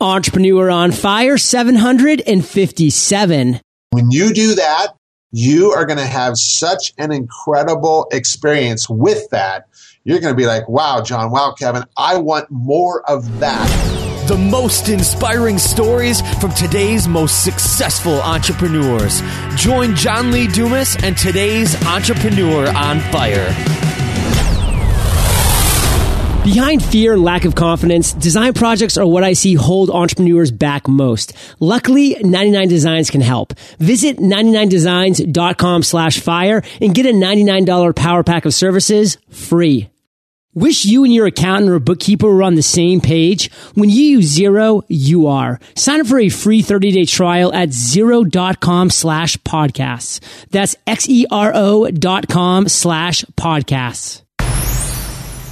Entrepreneur on Fire 757. When you do that, you are going to have such an incredible experience with that. You're going to be like, wow, John, wow, Kevin, I want more of that. The most inspiring stories from today's most successful entrepreneurs. Join John Lee Dumas and today's Entrepreneur on Fire. Behind fear and lack of confidence, design projects are what I see hold entrepreneurs back most. Luckily, 99 Designs can help. Visit 99designs.com slash fire and get a $99 power pack of services free. Wish you and your accountant or bookkeeper were on the same page? When you use Xero, you are. Sign up for a free 30-day trial at xero.com slash podcasts. That's X-E-R-O dot com slash podcasts.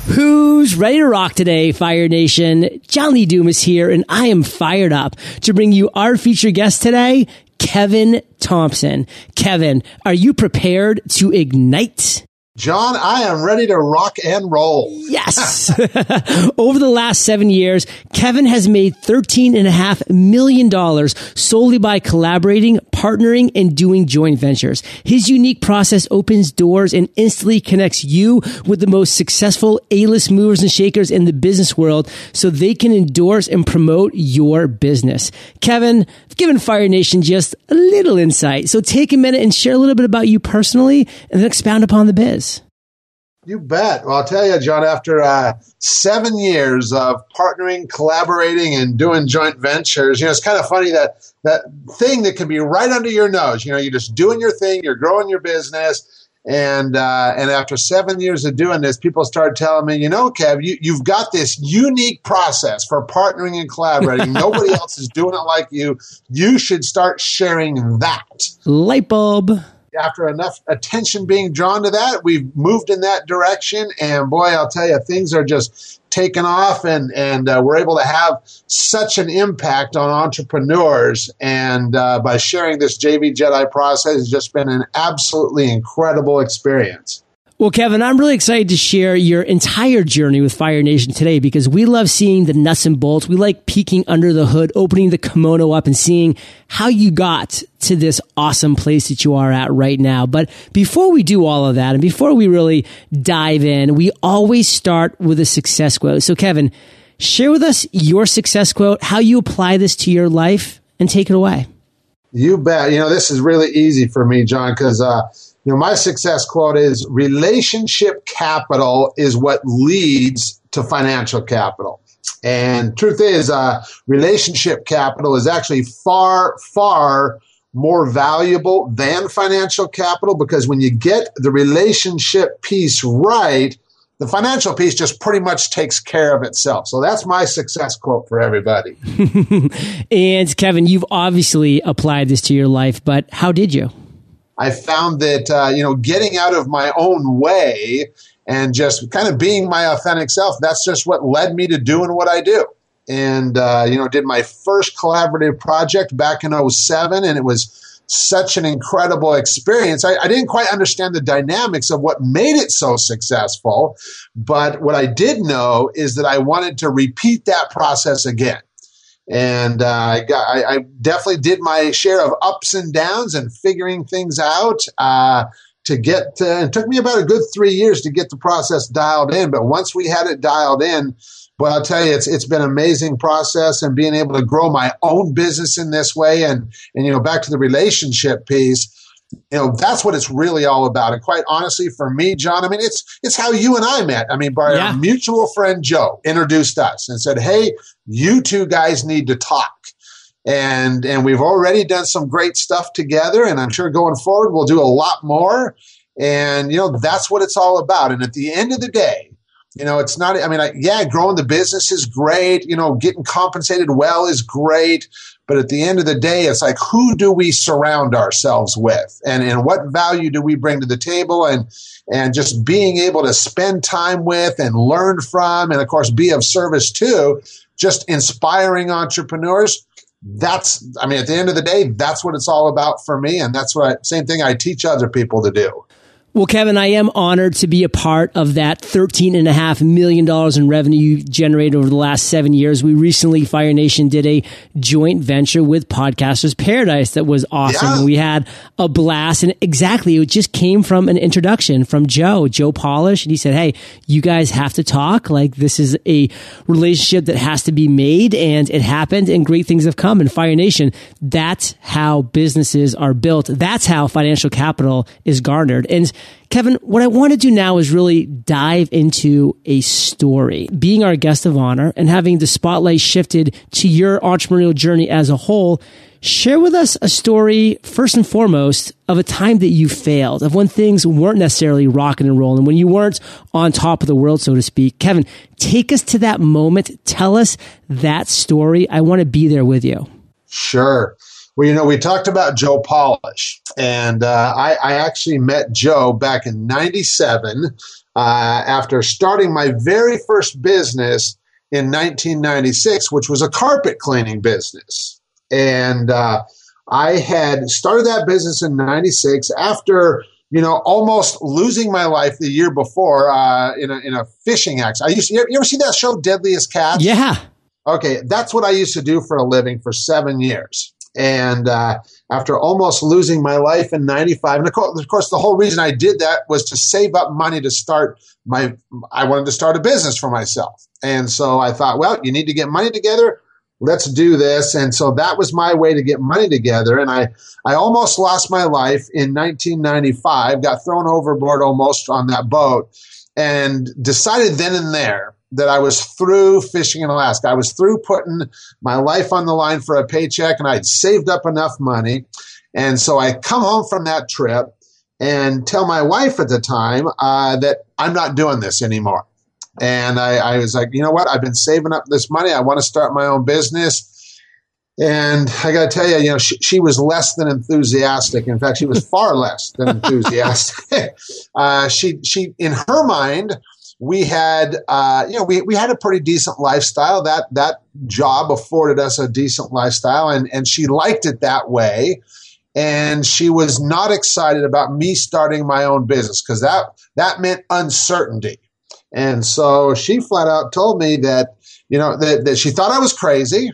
Who's ready to rock today, Fire Nation? Johnny Lee Dumas here, and I am fired up to bring you our featured guest today, Kevin Thompson. Kevin, are you prepared to ignite? John, I am ready to rock and roll. Yes. Over the last seven years, Kevin has made $13.5 million solely by collaborating, partnering, and doing joint ventures. His unique process opens doors and instantly connects you with the most successful A-list movers and shakers in the business world so they can endorse and promote your business. Kevin, I've given Fire Nation just a little insight. So take a minute and share a little bit about you personally and then expound upon the biz. You bet. Well, I'll tell you, John, after uh, seven years of partnering, collaborating, and doing joint ventures, you know, it's kind of funny that that thing that can be right under your nose. You know, you're just doing your thing, you're growing your business, and uh, and after seven years of doing this, people started telling me, you know, Kev, you, you've got this unique process for partnering and collaborating. Nobody else is doing it like you. You should start sharing that. Light bulb after enough attention being drawn to that, we've moved in that direction. And boy, I'll tell you, things are just taken off, and and uh, we're able to have such an impact on entrepreneurs. And uh, by sharing this JV Jedi process, has just been an absolutely incredible experience. Well, Kevin, I'm really excited to share your entire journey with Fire Nation today because we love seeing the nuts and bolts. We like peeking under the hood, opening the kimono up and seeing how you got to this awesome place that you are at right now. But before we do all of that and before we really dive in, we always start with a success quote. So, Kevin, share with us your success quote, how you apply this to your life, and take it away. You bet. You know, this is really easy for me, John, because, uh, you know, my success quote is relationship capital is what leads to financial capital. And truth is, uh, relationship capital is actually far, far more valuable than financial capital because when you get the relationship piece right, the financial piece just pretty much takes care of itself. So that's my success quote for everybody. and Kevin, you've obviously applied this to your life, but how did you? I found that, uh, you know, getting out of my own way and just kind of being my authentic self, that's just what led me to doing what I do. And, uh, you know, did my first collaborative project back in 07, and it was such an incredible experience. I, I, didn't quite understand the dynamics of what made it so successful, but what I did know is that I wanted to repeat that process again and uh, I, got, I, I, definitely did my share of ups and downs and figuring things out uh, to get. To, it took me about a good three years to get the process dialed in, but once we had it dialed in, well, I'll tell you, it's it's been an amazing process and being able to grow my own business in this way, and and you know, back to the relationship piece you know that's what it's really all about. And quite honestly for me john i mean it's it's how you and i met. I mean by yeah. our mutual friend joe introduced us and said hey you two guys need to talk. And and we've already done some great stuff together. And i'm sure going forward we'll do a lot more. And you know that's what it's all about. And at the end of the day you know it's not i mean I, yeah growing the business is great. You know getting compensated well is great but at the end of the day, it's like, who do we surround ourselves with? And, and what value do we bring to the table? And, and just being able to spend time with and learn from, and of course, be of service to, just inspiring entrepreneurs. That's, I mean, at the end of the day, that's what it's all about for me. And that's what, I, same thing I teach other people to do. Well, Kevin, I am honored to be a part of that $13.5 million in revenue you generated over the last seven years. We recently, Fire Nation, did a joint venture with Podcasters Paradise that was awesome. Yeah. We had a blast. And exactly, it just came from an introduction from Joe, Joe Polish. And he said, Hey, you guys have to talk. Like, this is a relationship that has to be made. And it happened, and great things have come. And Fire Nation, that's how businesses are built. That's how financial capital is garnered. And Kevin, what I want to do now is really dive into a story. Being our guest of honor and having the spotlight shifted to your entrepreneurial journey as a whole, share with us a story, first and foremost, of a time that you failed, of when things weren't necessarily rocking and rolling, when you weren't on top of the world, so to speak. Kevin, take us to that moment. Tell us that story. I want to be there with you. Sure. Well, you know, we talked about Joe Polish, and uh, I, I, actually met Joe back in '97 uh, after starting my very first business in 1996, which was a carpet cleaning business. And uh, I had started that business in '96 after you know, almost losing my life the year before uh, in, a, in a fishing accident. I used to, you ever see that show Deadliest Catch? Yeah. Okay, that's what I used to do for a living for seven years. And uh, after almost losing my life in 95, and of course, of course, the whole reason I did that was to save up money to start my, I wanted to start a business for myself. And so I thought, well, you need to get money together. Let's do this. And so that was my way to get money together. And I, I almost lost my life in 1995, got thrown overboard almost on that boat, and decided then and there that I was through fishing in Alaska. I was through putting my life on the line for a paycheck and I'd saved up enough money. And so I come home from that trip and tell my wife at the time uh, that I'm not doing this anymore. And I, I was like, you know what? I've been saving up this money. I want to start my own business. And I got to tell you, you know, she, she, was less than enthusiastic. In fact, she was far less than enthusiastic. uh, she, she, in her mind, we had uh, you know we, we had a pretty decent lifestyle. That that job afforded us a decent lifestyle and and she liked it that way. And she was not excited about me starting my own business because that that meant uncertainty. And so she flat out told me that you know that, that she thought i was crazy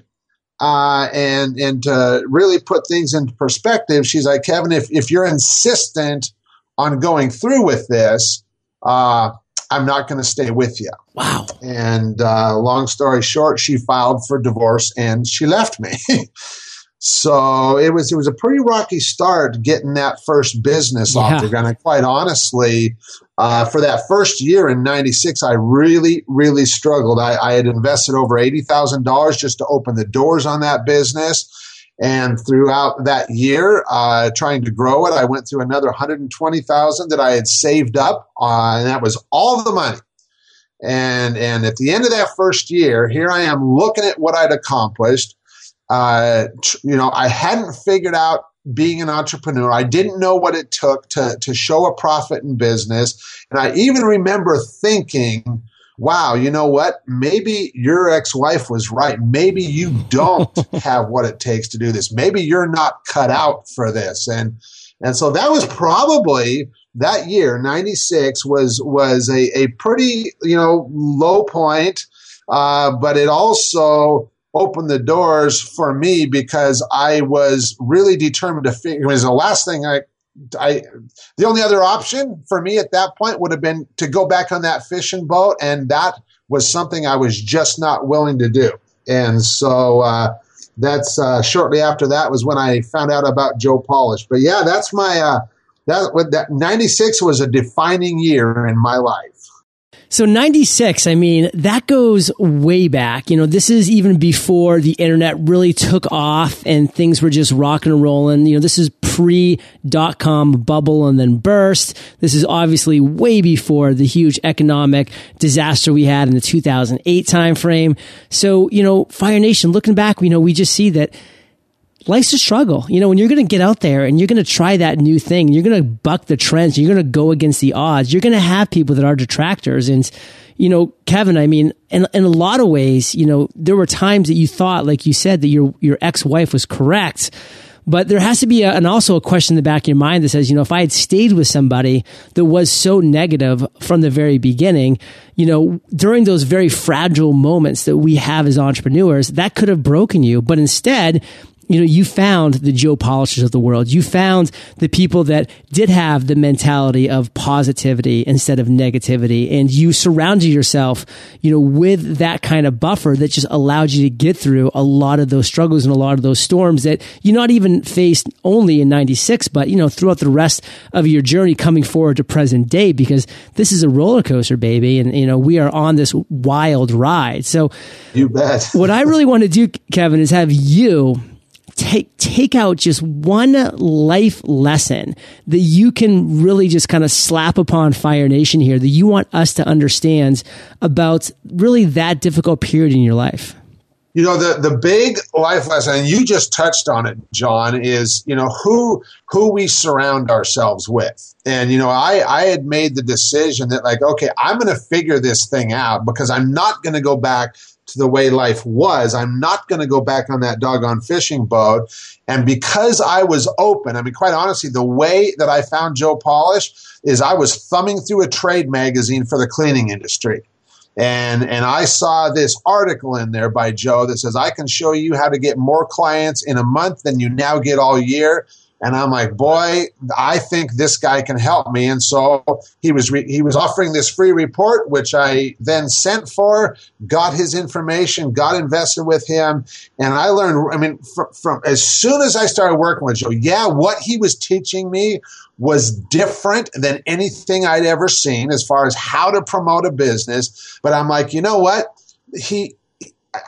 uh, and and to really put things into perspective she's like kevin if, if you're insistent on going through with this uh, I'm not going to stay with you. Wow. And uh, long story short, she filed for divorce and she left me. so it was it was a pretty rocky start getting that first business yeah. off the ground. And quite honestly, uh, for that first year in '96, I really really struggled. I, I had invested over eighty thousand dollars just to open the doors on that business. And throughout that year, uh, trying to grow it, I went through another 120,000 that I had saved up, uh, and that was all the money. And and at the end of that first year, here I am looking at what I'd accomplished. Uh, you know, I hadn't figured out being an entrepreneur. I didn't know what it took to to show a profit in business, and I even remember thinking wow, you know what? Maybe your ex wife was right. Maybe you don't have what it takes to do this. Maybe you're not cut out for this. And and so that was probably that year, 96 was was a, a pretty, you know, low point. Uh, but it also opened the doors for me because I was really determined to figure it was the last thing I I the only other option for me at that point would have been to go back on that fishing boat, and that was something I was just not willing to do. And so uh, that's uh, shortly after that was when I found out about Joe Polish. But yeah, that's my uh, that that ninety six was a defining year in my life. So 96, I mean, that goes way back. You know, this is even before the internet really took off and things were just rocking and rolling. You know, this is pre dot com bubble and then burst. This is obviously way before the huge economic disaster we had in the 2008 timeframe. So, you know, Fire Nation, looking back, you know, we just see that life's a struggle. You know, when you're going to get out there and you're going to try that new thing, you're going to buck the trends, you're going to go against the odds, you're going to have people that are detractors. And, you know, Kevin, I mean, in, in a lot of ways, you know, there were times that you thought, like you said, that your, your ex-wife was correct. But there has to be a, and also a question in the back of your mind that says, you know, if I had stayed with somebody that was so negative from the very beginning, you know, during those very fragile moments that we have as entrepreneurs, that could have broken you. But instead, you know, you found the Joe Polishers of the world. You found the people that did have the mentality of positivity instead of negativity. And you surrounded yourself, you know, with that kind of buffer that just allowed you to get through a lot of those struggles and a lot of those storms that you not even faced only in 96, but, you know, throughout the rest of your journey coming forward to present day, because this is a roller coaster, baby. And, you know, we are on this wild ride. So you bet. what I really want to do, Kevin, is have you take take out just one life lesson that you can really just kind of slap upon Fire Nation here that you want us to understand about really that difficult period in your life? You know, the the big life lesson, and you just touched on it, John, is you know who who we surround ourselves with. And you know, I I had made the decision that like, okay, I'm going to figure this thing out because I'm not going to go back to the way life was. I'm not going to go back on that doggone fishing boat. And because I was open, I mean, quite honestly, the way that I found Joe Polish is I was thumbing through a trade magazine for the cleaning industry. And, and I saw this article in there by Joe that says, I can show you how to get more clients in a month than you now get all year. And I'm like, boy, I think this guy can help me. And so he was re- he was offering this free report, which I then sent for, got his information, got invested with him, and I learned. I mean, from, from as soon as I started working with Joe, yeah, what he was teaching me was different than anything I'd ever seen as far as how to promote a business. But I'm like, you know what? He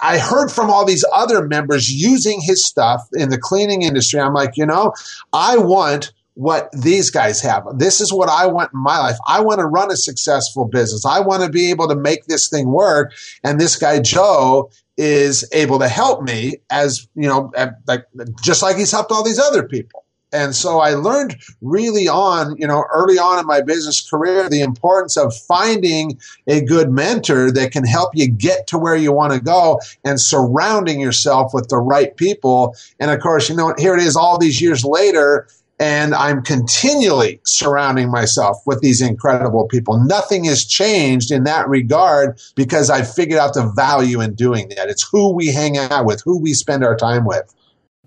I heard from all these other members using his stuff in the cleaning industry. I'm like, you know, I want what these guys have. This is what I want in my life. I want to run a successful business. I want to be able to make this thing work. And this guy, Joe, is able to help me as, you know, like, just like he's helped all these other people. And so I learned really on, you know, early on in my business career, the importance of finding a good mentor that can help you get to where you want to go and surrounding yourself with the right people. And of course, you know, here it is all these years later. And I'm continually surrounding myself with these incredible people. Nothing has changed in that regard because I've figured out the value in doing that. It's who we hang out with, who we spend our time with.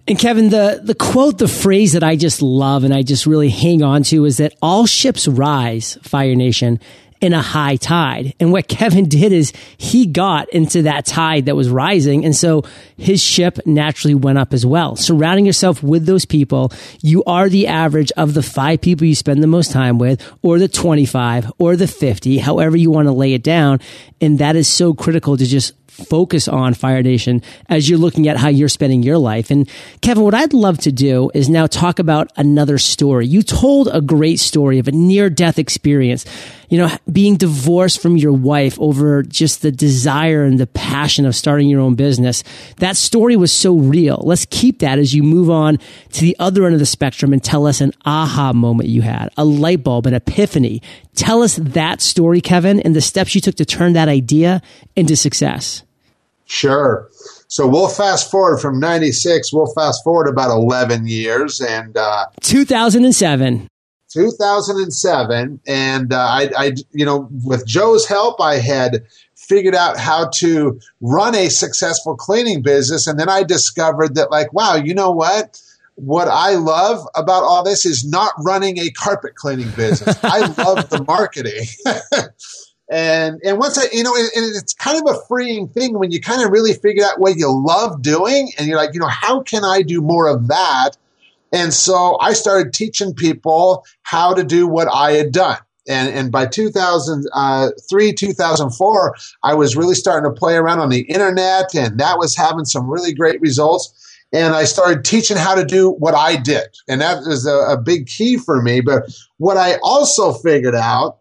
And Kevin, the, the quote, the phrase that I just love and I just really hang on to is that all ships rise, Fire Nation, in a high tide. And what Kevin did is he got into that tide that was rising. And so his ship naturally went up as well. Surrounding yourself with those people, you are the average of the five people you spend the most time with, or the 25, or the 50, however you want to lay it down. And that is so critical to just focus on Fire Nation as you're looking at how you're spending your life. And Kevin, what I'd love to do is now talk about another story. You told a great story of a near death experience, you know, being divorced from your wife over just the desire and the passion of starting your own business. That story was so real. Let's keep that as you move on to the other end of the spectrum and tell us an aha moment you had, a light bulb, an epiphany. Tell us that story, Kevin, and the steps you took to turn that idea into success. Sure. So we'll fast forward from 96, we'll fast forward about 11 years and uh, 2007. 2007 and uh, I, I you know with joe's help i had figured out how to run a successful cleaning business and then i discovered that like wow you know what what i love about all this is not running a carpet cleaning business i love the marketing And and once I, you know, and, it's kind of a freeing thing when you kind of really figure out what you love doing, and you're like, you know, how can I do more of that? And so I started teaching people how to do what I had done. And, and by 2003, uh, 2004, I was really starting to play around on the internet, and that was having some really great results. And I started teaching how to do what I did. And that is a, a big key for me. But what I also figured out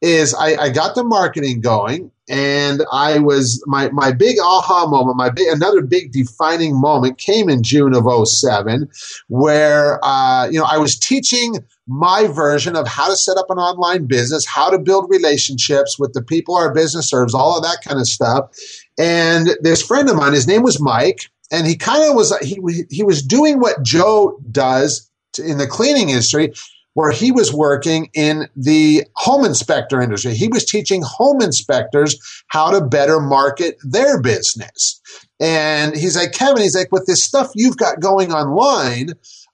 is I, I got the marketing going and I was my my big aha moment, my big another big defining moment came in June of 07 where uh, you know I was teaching my version of how to set up an online business, how to build relationships with the people our business serves, all of that kind of stuff. And this friend of mine, his name was Mike, and he kind of was he he was doing what Joe does in the cleaning industry where he was working in the home inspector industry. He was teaching home inspectors how to better market their business. And he's like, Kevin, he's like, with this stuff you've got going online,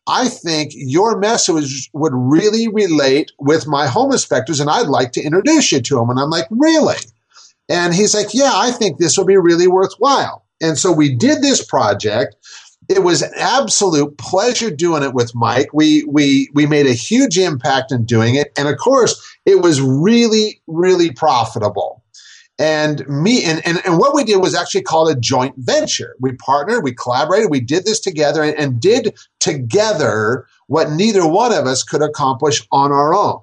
I think your message would really relate with my home inspectors, and I'd like to introduce you to them. And I'm like, really? And he's like, yeah, I think this will be really worthwhile. And so we did this project. It was an absolute pleasure doing it with Mike. We we we made a huge impact in doing it, and of course, it was really really profitable. And me and, and, and what we did was actually called a joint venture. We partnered, we collaborated, we did this together and, and did together what neither one of us could accomplish on our own.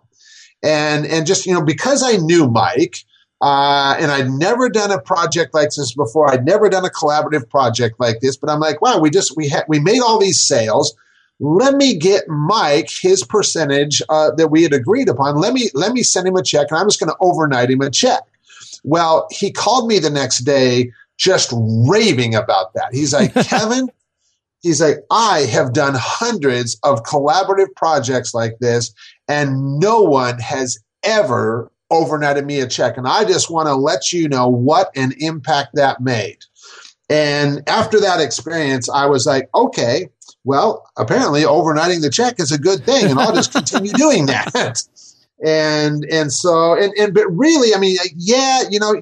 And and just you know because I knew Mike uh, and I'd never done a project like this before. I'd never done a collaborative project like this, but I'm like, wow, we just we had we made all these sales. Let me get Mike his percentage uh, that we had agreed upon. Let me let me send him a check, and I'm just going to overnight him a check. Well, he called me the next day, just raving about that. He's like, Kevin. He's like, I have done hundreds of collaborative projects like this, and no one has ever overnighted me a check. And I just want to let you know what an impact that made. And after that experience, I was like, okay, well, apparently overnighting the check is a good thing, and I'll just continue doing that. And and so and, and but really, I mean, yeah, you know,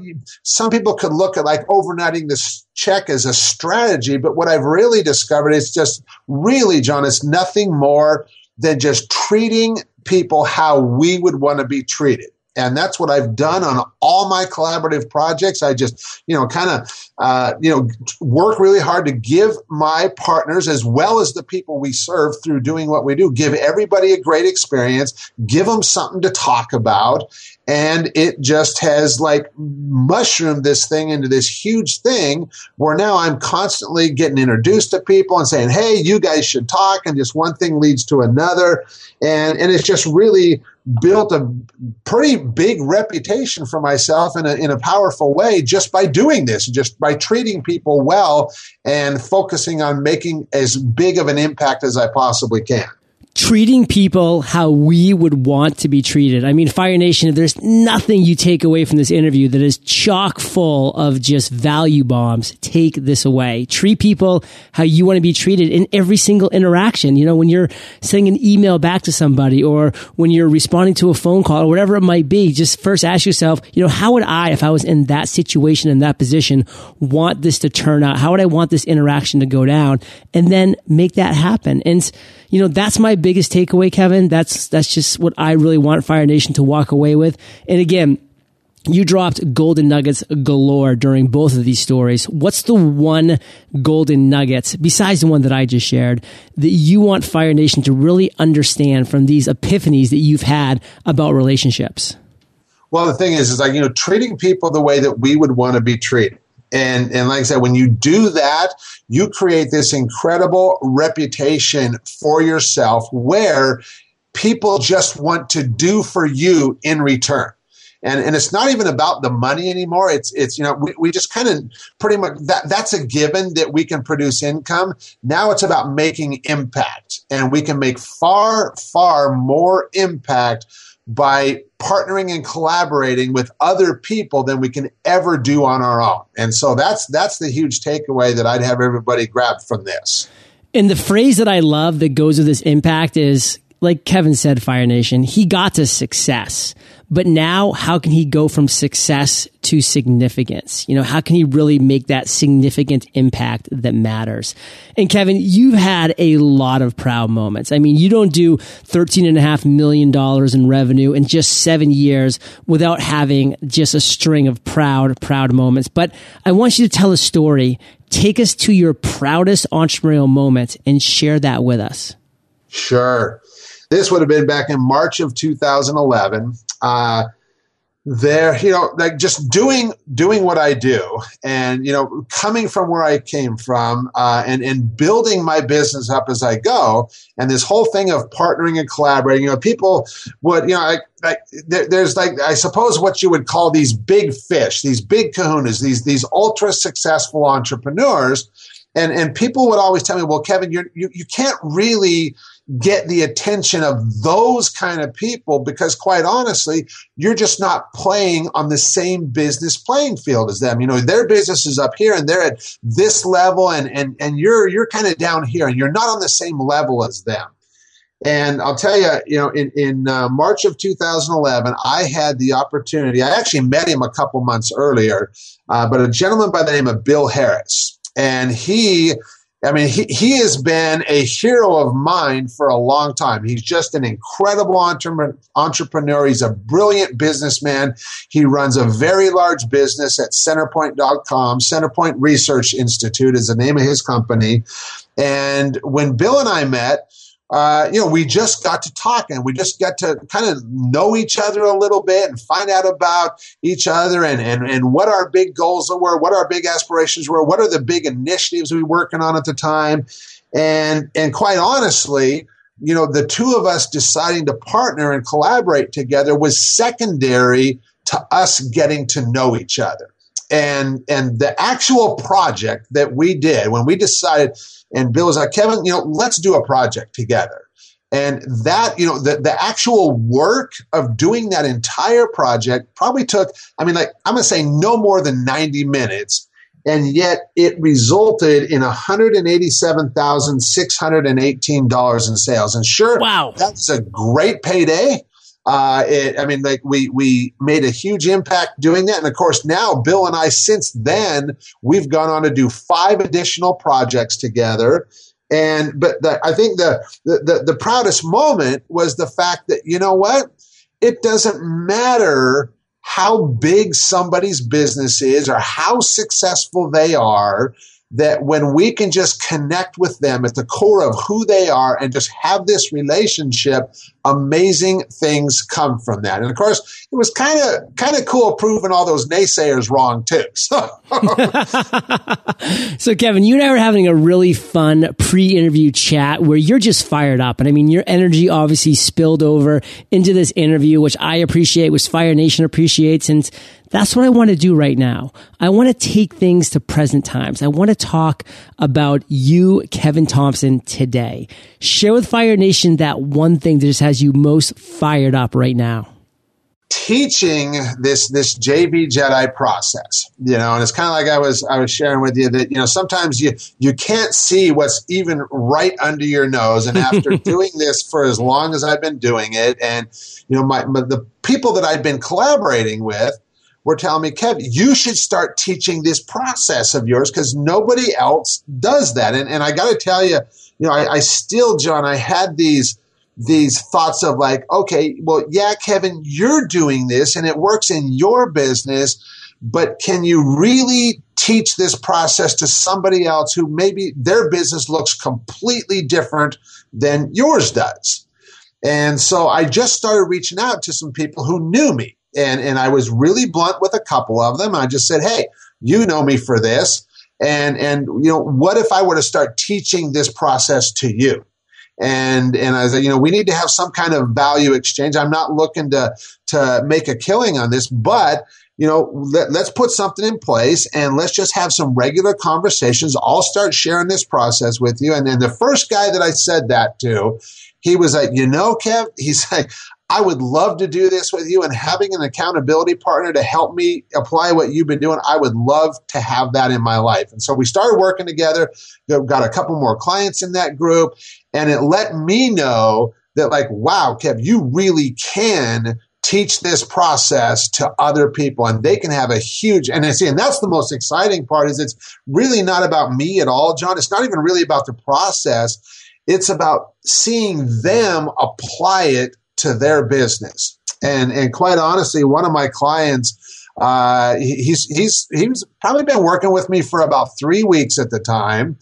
some people could look at like overnighting this check as a strategy, but what I've really discovered is just really, John, it's nothing more than just treating people how we would want to be treated and that's what I've done on all my collaborative projects. I just, you know, kind of, uh, you know, work really hard to give my partners as well as the people we serve through doing what we do, give everybody a great experience, give them something to talk about, and it just has like mushroomed this thing into this huge thing where now I'm constantly getting introduced to people and saying, "Hey, you guys should talk," and just one thing leads to another, and and it's just really built a pretty big reputation for myself in a, in a powerful way just by doing this, just by treating people well and focusing on making as big of an impact as I possibly can treating people how we would want to be treated. I mean, Fire Nation, there's nothing you take away from this interview that is chock full of just value bombs, take this away. Treat people how you want to be treated in every single interaction. You know, when you're sending an email back to somebody or when you're responding to a phone call or whatever it might be, just first ask yourself, you know, how would I, if I was in that situation, in that position, want this to turn out? How would I want this interaction to go down? And then make that happen. And, you know, that's my biggest takeaway, Kevin. That's, that's just what I really want Fire Nation to walk away with. And again, you dropped golden nuggets galore during both of these stories. What's the one golden nugget, besides the one that I just shared, that you want Fire Nation to really understand from these epiphanies that you've had about relationships? Well, the thing is, is like, you know, treating people the way that we would want to be treated. And, and like I said, when you do that, you create this incredible reputation for yourself where people just want to do for you in return. And, and it's not even about the money anymore. It's, it's, you know, we, we just kind of pretty much that, that's a given that we can produce income. Now it's about making impact and we can make far, far more impact by partnering and collaborating with other people than we can ever do on our own. And so that's that's the huge takeaway that I'd have everybody grab from this. And the phrase that I love that goes with this impact is like Kevin said, Fire Nation, he got to success. But now, how can he go from success to significance? You know, how can he really make that significant impact that matters? And Kevin, you've had a lot of proud moments. I mean, you don't do $13.5 million in revenue in just seven years without having just a string of proud, proud moments. But I want you to tell a story. Take us to your proudest entrepreneurial moment and share that with us. Sure. This would have been back in March of 2011. Uh, there, you know, like just doing doing what I do, and you know, coming from where I came from, uh, and and building my business up as I go, and this whole thing of partnering and collaborating. You know, people would, you know, like, there, there's like I suppose what you would call these big fish, these big kahunas, these these ultra successful entrepreneurs And, and people would always tell me, well, Kevin, you, you can't really get the attention of those kind of people because quite honestly, you're just not playing on the same business playing field as them. You know, their business is up here and they're at this level and, and, and you're, you're kind of down here and you're not on the same level as them. And I'll tell you, you know, in, in uh, March of 2011, I had the opportunity. I actually met him a couple months earlier, uh, but a gentleman by the name of Bill Harris. And he, I mean, he, he has been a hero of mine for a long time. He's just an incredible entrepreneur. He's a brilliant businessman. He runs a very large business at centerpointe.com. Centerpointe Research Institute is the name of his company. And when Bill and I met, uh, you know, we just got to talk and we just got to kind of know each other a little bit and find out about each other and, and, and what our big goals were, what our big aspirations were, what are the big initiatives we were working on at the time. And, and quite honestly, you know, the two of us deciding to partner and collaborate together was secondary to us getting to know each other. And, and the actual project that we did when we decided, and Bill was like, Kevin, you know, let's do a project together. And that, you know, the, the actual work of doing that entire project probably took, I mean, like, I'm going to say no more than 90 minutes. And yet it resulted in $187,618 in sales. And sure, wow. that's a great payday. Uh, it, I mean, like we we made a huge impact doing that, and of course now Bill and I, since then, we've gone on to do five additional projects together. And but the, I think the, the the proudest moment was the fact that you know what, it doesn't matter how big somebody's business is or how successful they are that when we can just connect with them at the core of who they are and just have this relationship, amazing things come from that. And of course, it was kind of kind of cool proving all those naysayers wrong too. So. so Kevin, you and I were having a really fun pre-interview chat where you're just fired up. And I mean, your energy obviously spilled over into this interview, which I appreciate, which Fire Nation appreciates. And that's what I want to do right now. I want to take things to present times. I want to talk about you, Kevin Thompson, today. Share with Fire Nation that one thing that just has you most fired up right now teaching this this JV Jedi process, you know, and it's kind of like I was I was sharing with you that you know sometimes you you can't see what's even right under your nose, and after doing this for as long as I've been doing it, and you know my, my the people that I've been collaborating with were telling me, Kev, you should start teaching this process of yours because nobody else does that. And, and I got to tell you, you know, I, I still, John, I had these these thoughts of like, okay, well, yeah, Kevin, you're doing this and it works in your business, but can you really teach this process to somebody else who maybe their business looks completely different than yours does? And so I just started reaching out to some people who knew me and and I was really blunt with a couple of them. I just said, "Hey, you know me for this, and and you know, what if I were to start teaching this process to you?" And and I said, you know, we need to have some kind of value exchange. I'm not looking to to make a killing on this, but you know, let, us put something in place and let's just have some regular conversations. I'll start sharing this process with you. And then the first guy that I said that to, he was like, you know, Kev, he's like, I would love to do this with you and having an accountability partner to help me apply what you've been doing. I would love to have that in my life. And so we started working together, got a couple more clients in that group, and it let me know that like, wow, Kev, you really can teach this process to other people and they can have a huge and I see and that's the most exciting part is it's really not about me at all john it's not even really about the process it's about seeing them apply it to their business. And and quite honestly, one of my clients, uh, he's he's he's probably been working with me for about three weeks at the time,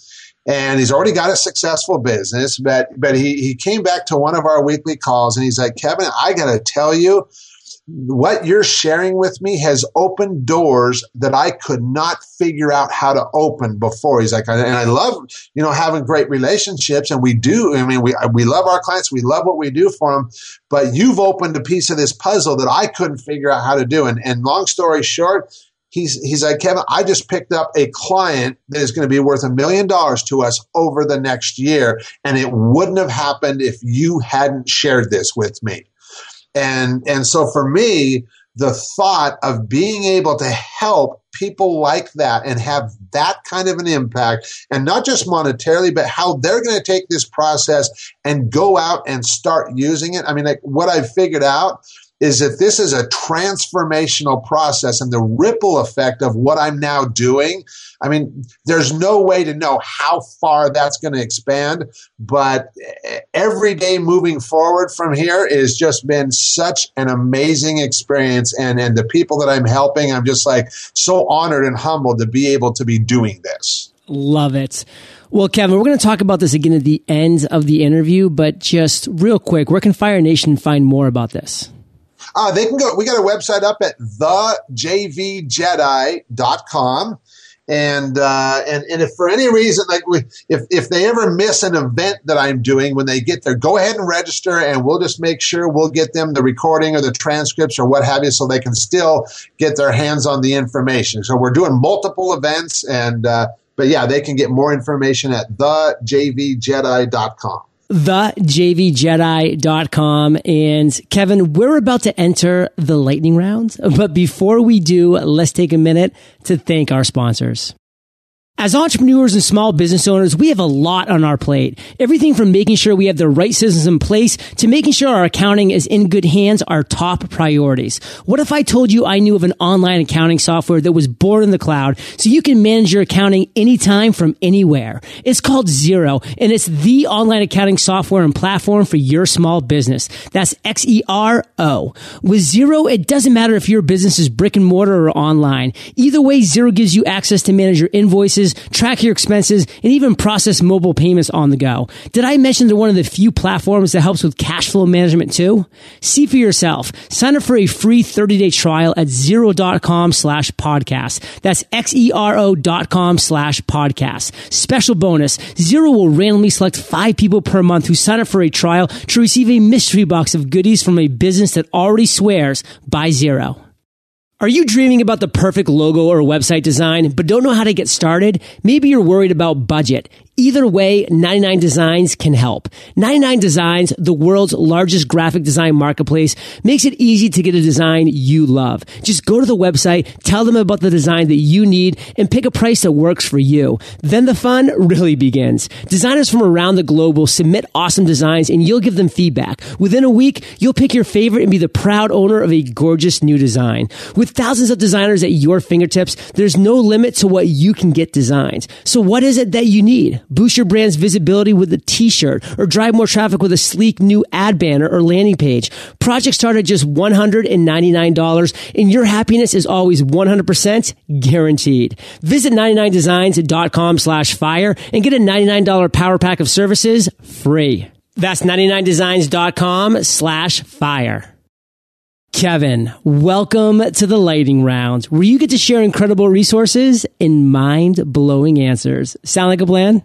and he's already got a successful business. But but he he came back to one of our weekly calls, and he's like, Kevin, I got to tell you, what you're sharing with me has opened doors that I could not figure out how to open before. He's like, and I love, you know, having great relationships and we do. I mean, we, we love our clients. We love what we do for them, but you've opened a piece of this puzzle that I couldn't figure out how to do. And, and long story short, he's he's like Kevin, I just picked up a client that is going to be worth a million dollars to us over the next year, and it wouldn't have happened if you hadn't shared this with me. And and so for me, the thought of being able to help people like that and have that kind of an impact and not just monetarily but how they're going to take this process and go out and start using it. I mean like what i've figured out is that this is a transformational process and the ripple effect of what I'm now doing. I mean, there's no way to know how far that's going to expand, but every day moving forward from here has just been such an amazing experience. And, and the people that I'm helping, I'm just like so honored and humbled to be able to be doing this. Love it. Well, Kevin, we're going to talk about this again at the end of the interview, but just real quick, where can Fire Nation find more about this? Uh, they can go. We got a website up at thejvjedi.com. And, uh, and, and if for any reason, like we, if, if they ever miss an event that I'm doing when they get there, go ahead and register and we'll just make sure we'll get them the recording or the transcripts or what have you so they can still get their hands on the information. So we're doing multiple events and, uh, but yeah, they can get more information at thejvjedi.com thejvjedi.com. And Kevin, we're about to enter the lightning round. But before we do, let's take a minute to thank our sponsors. As entrepreneurs and small business owners, we have a lot on our plate. Everything from making sure we have the right systems in place to making sure our accounting is in good hands are top priorities. What if I told you I knew of an online accounting software that was born in the cloud so you can manage your accounting anytime from anywhere? It's called Xero and it's the online accounting software and platform for your small business. That's X-E-R-O. With Xero, it doesn't matter if your business is brick and mortar or online. Either way, Xero gives you access to manage your invoices track your expenses, and even process mobile payments on the go. Did I mention they're one of the few platforms that helps with cash flow management too? See for yourself. Sign up for a free 30-day trial at xero.com slash podcast. That's X-E-R-O dot com slash podcast. Special bonus. Xero will randomly select five people per month who sign up for a trial to receive a mystery box of goodies from a business that already swears by Xero. Are you dreaming about the perfect logo or website design, but don't know how to get started? Maybe you're worried about budget. Either way, 99 Designs can help. 99 Designs, the world's largest graphic design marketplace, makes it easy to get a design you love. Just go to the website, tell them about the design that you need, and pick a price that works for you. Then the fun really begins. Designers from around the globe will submit awesome designs and you'll give them feedback. Within a week, you'll pick your favorite and be the proud owner of a gorgeous new design. With thousands of designers at your fingertips, there's no limit to what you can get designed. So what is it that you need? Boost your brand's visibility with a t-shirt or drive more traffic with a sleek new ad banner or landing page. Projects start at just $199 and your happiness is always 100% guaranteed. Visit 99designs.com slash fire and get a $99 power pack of services free. That's 99designs.com slash fire. Kevin, welcome to the lightning round where you get to share incredible resources and mind blowing answers. Sound like a plan?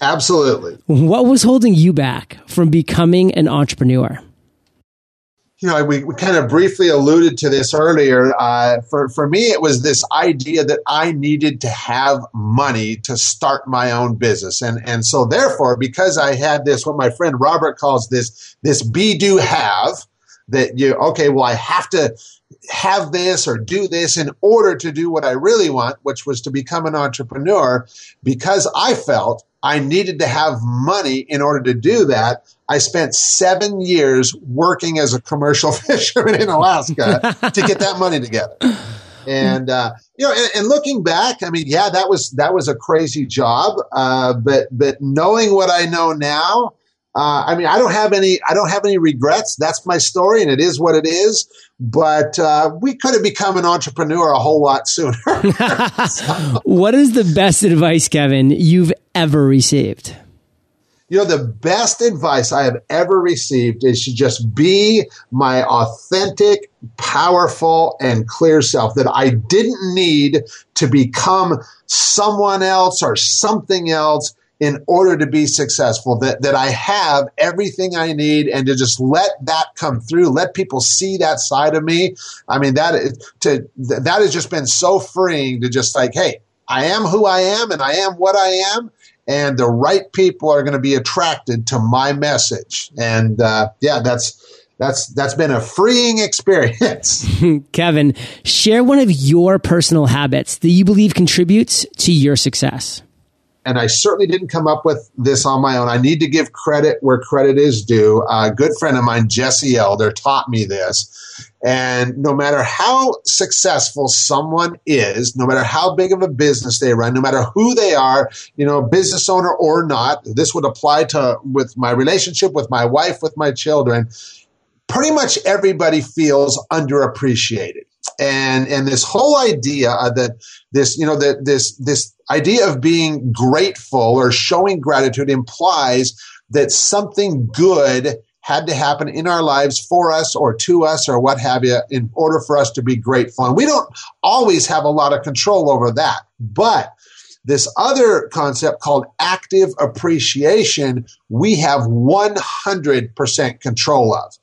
Absolutely. What was holding you back from becoming an entrepreneur? You know, we, we kind of briefly alluded to this earlier. Uh, for, for me, it was this idea that I needed to have money to start my own business. And, and so therefore, because I had this, what my friend Robert calls this, this be do have, that you, okay, well, I have to have this or do this in order to do what I really want, which was to become an entrepreneur, because I felt I needed to have money in order to do that. I spent seven years working as a commercial fisherman in Alaska to get that money together. And uh, you know, and, and, looking back, I mean, yeah, that was that was a crazy job. Uh, but but knowing what I know now, uh, I mean, I don't have any, I don't have any regrets. That's my story, and it is what it is. But uh, we could have become an entrepreneur a whole lot sooner. so. What is the best advice, Kevin, you've ever received? You know, the best advice I have ever received is to just be my authentic, powerful, and clear self. That I didn't need to become someone else or something else in order to be successful, that, that I have everything I need and to just let that come through, let people see that side of me. I mean, that to, that has just been so freeing to just like, Hey, I am who I am and I am what I am. And the right people are going to be attracted to my message. And, uh, yeah, that's, that's that's been a freeing experience. Kevin, share one of your personal habits that you believe contributes to your success and I certainly didn't come up with this on my own. I need to give credit where credit is due. A good friend of mine, Jesse Elder, taught me this. And no matter how successful someone is, no matter how big of a business they run, no matter who they are, you know, business owner or not, this would apply to with my relationship with my wife, with my children. Pretty much everybody feels underappreciated and and this whole idea that this you know that this this idea of being grateful or showing gratitude implies that something good had to happen in our lives for us or to us or what have you in order for us to be grateful. And we don't always have a lot of control over that. But this other concept called active appreciation we have 100% control of.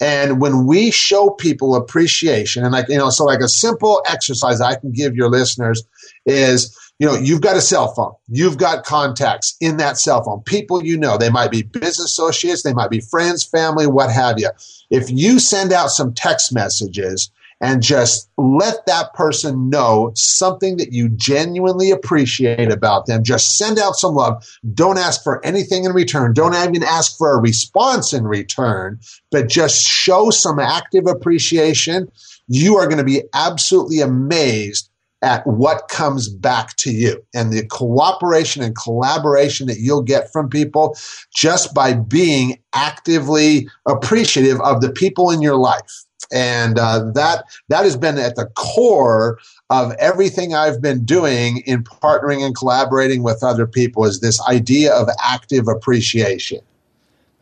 And when we show people appreciation, and like, you know, so like a simple exercise I can give your listeners is, you know, you've got a cell phone, you've got contacts in that cell phone, people you know, they might be business associates, they might be friends, family, what have you. If you send out some text messages and just let that person know something that you genuinely appreciate about them. Just send out some love. Don't ask for anything in return. Don't even ask for a response in return, but just show some active appreciation. You are going to be absolutely amazed at what comes back to you and the cooperation and collaboration that you'll get from people just by being actively appreciative of the people in your life and uh, that that has been at the core of everything I've been doing in partnering and collaborating with other people is this idea of active appreciation.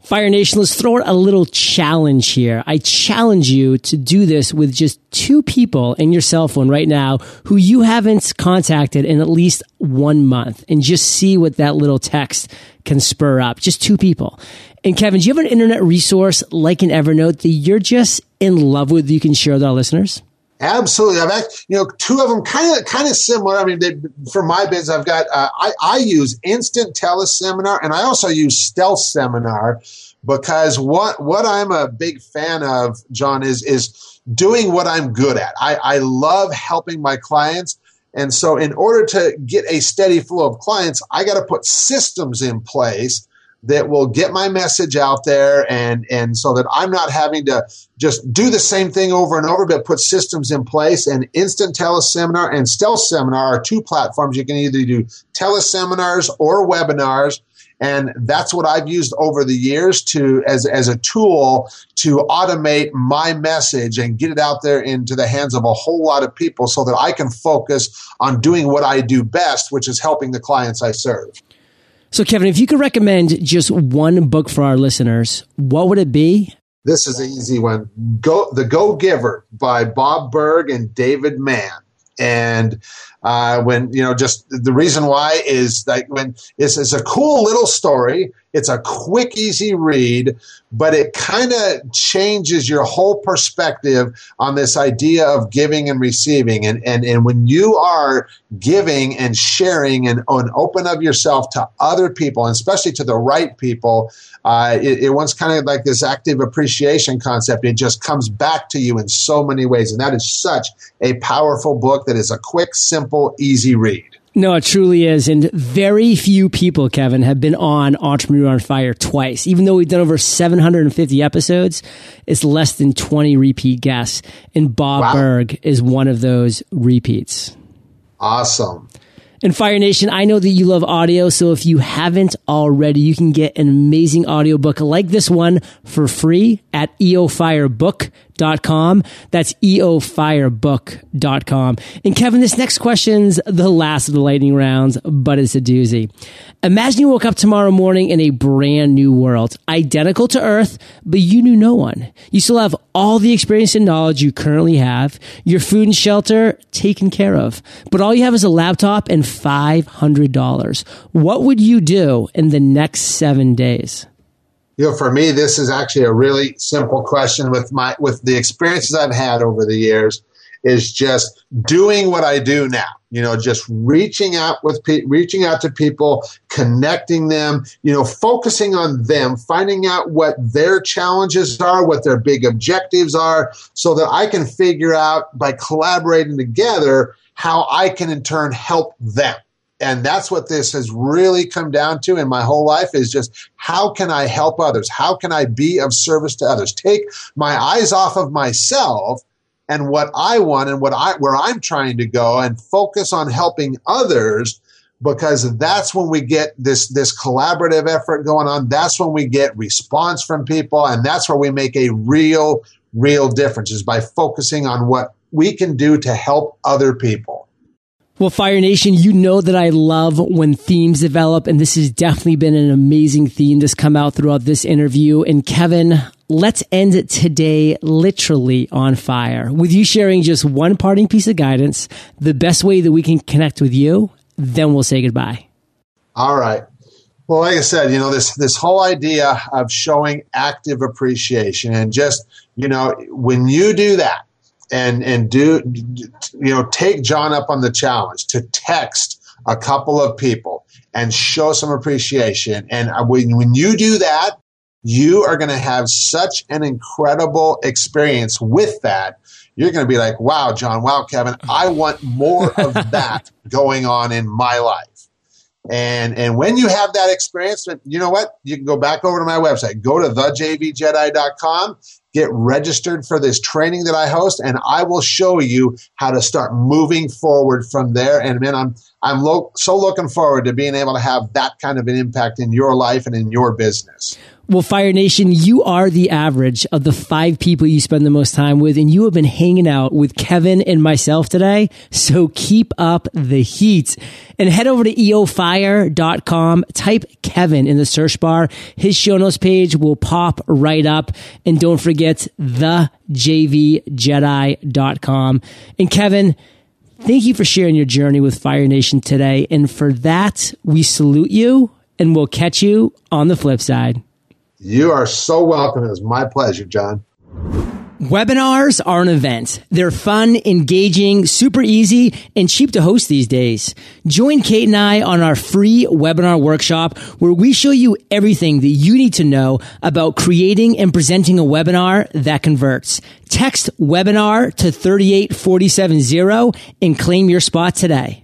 Fire Nation, let's throw a little challenge here. I challenge you to do this with just two people in your cell phone right now who you haven't contacted in at least one month and just see what that little text can spur up. Just two people. And Kevin, do you have an internet resource like an Evernote that you're just in love with you can share with our listeners? Absolutely. I've actually, you know, two of them kind of kind of similar. I mean, they, for my biz, I've got uh, I, I use Instant Teleseminar and I also use Stealth Seminar because what what I'm a big fan of, John, is is doing what I'm good at. I, I love helping my clients. And so in order to get a steady flow of clients, I got to put systems in place that will get my message out there and and so that I'm not having to just do the same thing over and over, but put systems in place. And Instant Teleseminar and Stealth Seminar are two platforms. You can either do teleseminars or webinars. And that's what I've used over the years to as, as a tool to automate my message and get it out there into the hands of a whole lot of people so that I can focus on doing what I do best, which is helping the clients I serve. So, Kevin, if you could recommend just one book for our listeners, what would it be? This is an easy one. Go The Go Giver by Bob Burg and David Mann. And uh, when you know, just the reason why is like when it's, it's a cool little story. It's a quick, easy read, but it kind of changes your whole perspective on this idea of giving and receiving. And and and when you are giving and sharing and, and open of yourself to other people, and especially to the right people, uh, it, it was kind of like this active appreciation concept. It just comes back to you in so many ways, and that is such a powerful book. That is a quick, simple, easy read. No, it truly is. And very few people, Kevin, have been on Entrepreneur on Fire twice. Even though we've done over 750 episodes, it's less than 20 repeat guests. And Bob wow. Burg is one of those repeats. Awesome. And Fire Nation, I know that you love audio, so if you haven't already, you can get an amazing audiobook like this one for free at eofirebook.com eofirebook.com. That's eofirebook.com. And Kevin, this next question's the last of the lightning rounds, but it's a doozy. Imagine you woke up tomorrow morning in a brand new world, identical to Earth, but you knew no one. You still have all the experience and knowledge you currently have, your food and shelter taken care of, but all you have is a laptop and $500. What would you do in the next seven days? You know, for me, this is actually a really simple question with my with the experiences I've had over the years is just doing what I do now. You know, just reaching out with pe- reaching out to people, connecting them, you know, focusing on them, finding out what their challenges are, what their big objectives are, so that I can figure out by collaborating together how I can in turn help them and that's what this has really come down to in my whole life is just how can I help others? How can I be of service to others? Take my eyes off of myself and what I want and what I where I'm trying to go and focus on helping others because that's when we get this this collaborative effort going on that's when we get response from people and that's where we make a real real difference is by focusing on what we can do to help other people well, Fire Nation, you know that I love when themes develop, and this has definitely been an amazing theme that's come out throughout this interview. And Kevin, let's end it today literally on fire with you sharing just one parting piece of guidance, the best way that we can connect with you. Then we'll say goodbye. All right. Well, like I said, you know this this whole idea of showing active appreciation and just you know when you do that, and and do you know take John up on the challenge to text a couple of people and show some appreciation. And when when you do that, you are going to have such an incredible experience with that. You're going to be like, "Wow, John! Wow, Kevin! I want more of that going on in my life." And and when you have that experience, you know what? You can go back over to my website. Go to thejvjedi.com get registered for this training that I host, and I will show you how to start moving forward from there. And man, I'm I'm lo- so looking forward to being able to have that kind of an impact in your life and in your business. Well, Fire Nation, you are the average of the five people you spend the most time with, and you have been hanging out with Kevin and myself today. So keep up the heat and head over to eofire.com, type Kevin in the search bar. His show notes page will pop right up. And don't forget the jvjedi.com. And Kevin, thank you for sharing your journey with Fire Nation today. And for that, we salute you and we'll catch you on the flip side. You are so welcome. It was my pleasure, John. Webinars are an event. They're fun, engaging, super easy, and cheap to host these days. Join Kate and I on our free webinar workshop where we show you everything that you need to know about creating and presenting a webinar that converts. Text webinar to 38470 and claim your spot today.